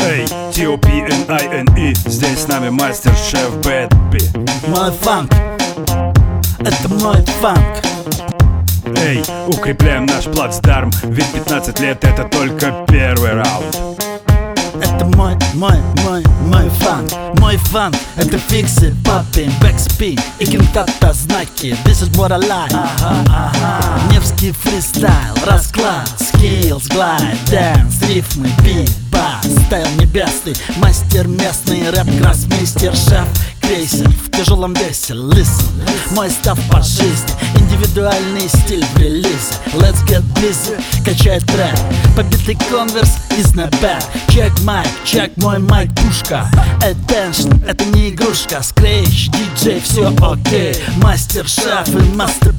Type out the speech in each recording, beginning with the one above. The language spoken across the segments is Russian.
Эй, T-O-P-N-I-N-E Здесь с нами мастер-шеф Бэтби Мой фанк. Это мой фанк. Эй, укрепляем наш плацдарм Ведь 15 лет это только первый раунд. Это мой, мой, мой, мой фанк. Мой фанк Это фиксы, паппин, бэкспин И кентата знаки. This is what I like. Невский фристайл, расклад Skills, glide, dance, рифмы, бит, бас Style небесный, мастер местный Рэп, гроссмейстер, шеф крейсер В тяжелом весе, listen Мой stuff по жизни Индивидуальный стиль в релизе Let's get busy, качает трек Побитый Converse is back Check mic, check мой mic, пушка Attention, это не игрушка Скретч, диджей, все окей Мастер-шеф и мастер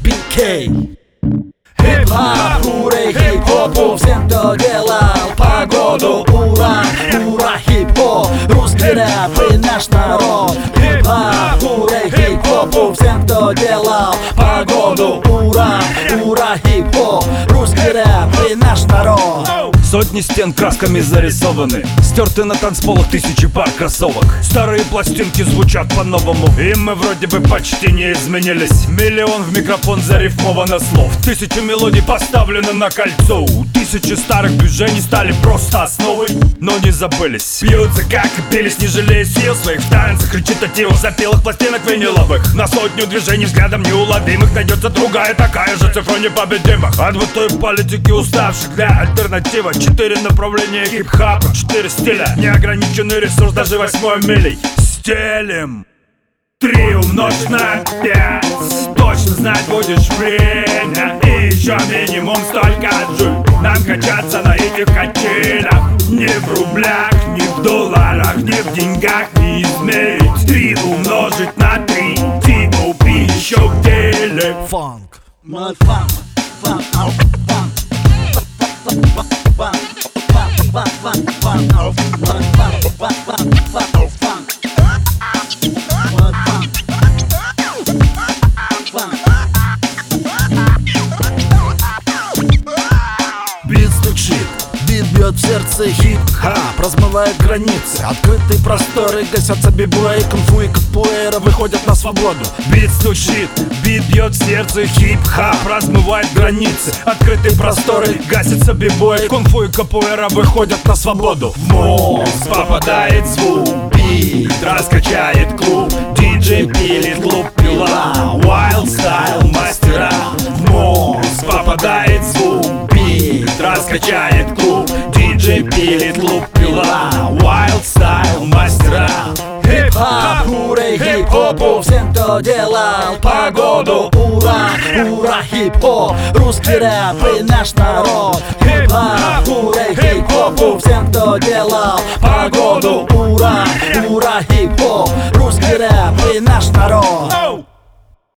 БК Хип-хоп, ура, хип-хопу Всем, кто делал погоду Ура, ура, хип-хоп Русский рэп и наш народ. Хип-хоп, ура, хип-хопу Всем, кто делал погоду Ура, ура, хип-хоп Русский рэп и наш народ Сотни стен красками зарисованы. Стерты на танцполах тысячи пар кроссовок. Старые пластинки звучат по-новому. И мы вроде бы почти не изменились. Миллион в микрофон зарифмовано слов. Тысячу мелодий поставлено на кольцо Тысячи старых движений стали просто основой Но не забылись. Бьются как и бились, не жалея сил своих. В танцах речитативов, запилах пластинок виниловых. На сотню движений взглядом неуловимых Найдется другая такая же цифра непобедимых. От той политики уставших для альтернативы Четыре направления хип-хапа, четыре стиля. Неограниченный ресурс, даже восьмой милей. Стелим. Три умножить на пять. Точно знать будешь время. И еще минимум столько джуль Нам качаться на этих качелях. Не в рублях, не в долларах Не в деньгах не измерить Три умножить на три T.O.P. еще в деле Фанк. Мой фанк Фанк, ау, фанк Фанк, бьет в сердце хип-хоп Размывает границы, открытые просторы Гасятся бибои, кунг-фу и капуэра Выходят на свободу. Бит стучит, бит бьет в сердце Хип-хоп размывает границы. Открытые просторы, гасится бибои Кунг-фу и капуэра выходят на свободу. В мозг попадает звук Бит раскачает клуб. Диджей пилит клуб пила Wild style мастера. В мозг попадает звук Бит раскачает клуб Пилит, лупила, Wild style мастера. Хип-хоп, хурей, хип-хопу Всем, кто делал погоду. Ура, ура, хип-хоп Русский рэп и наш народ. Хип-хоп, хурей, хип-хопу Всем, кто делал погоду. Ура, ура, хип-хоп Русский рэп и наш народ.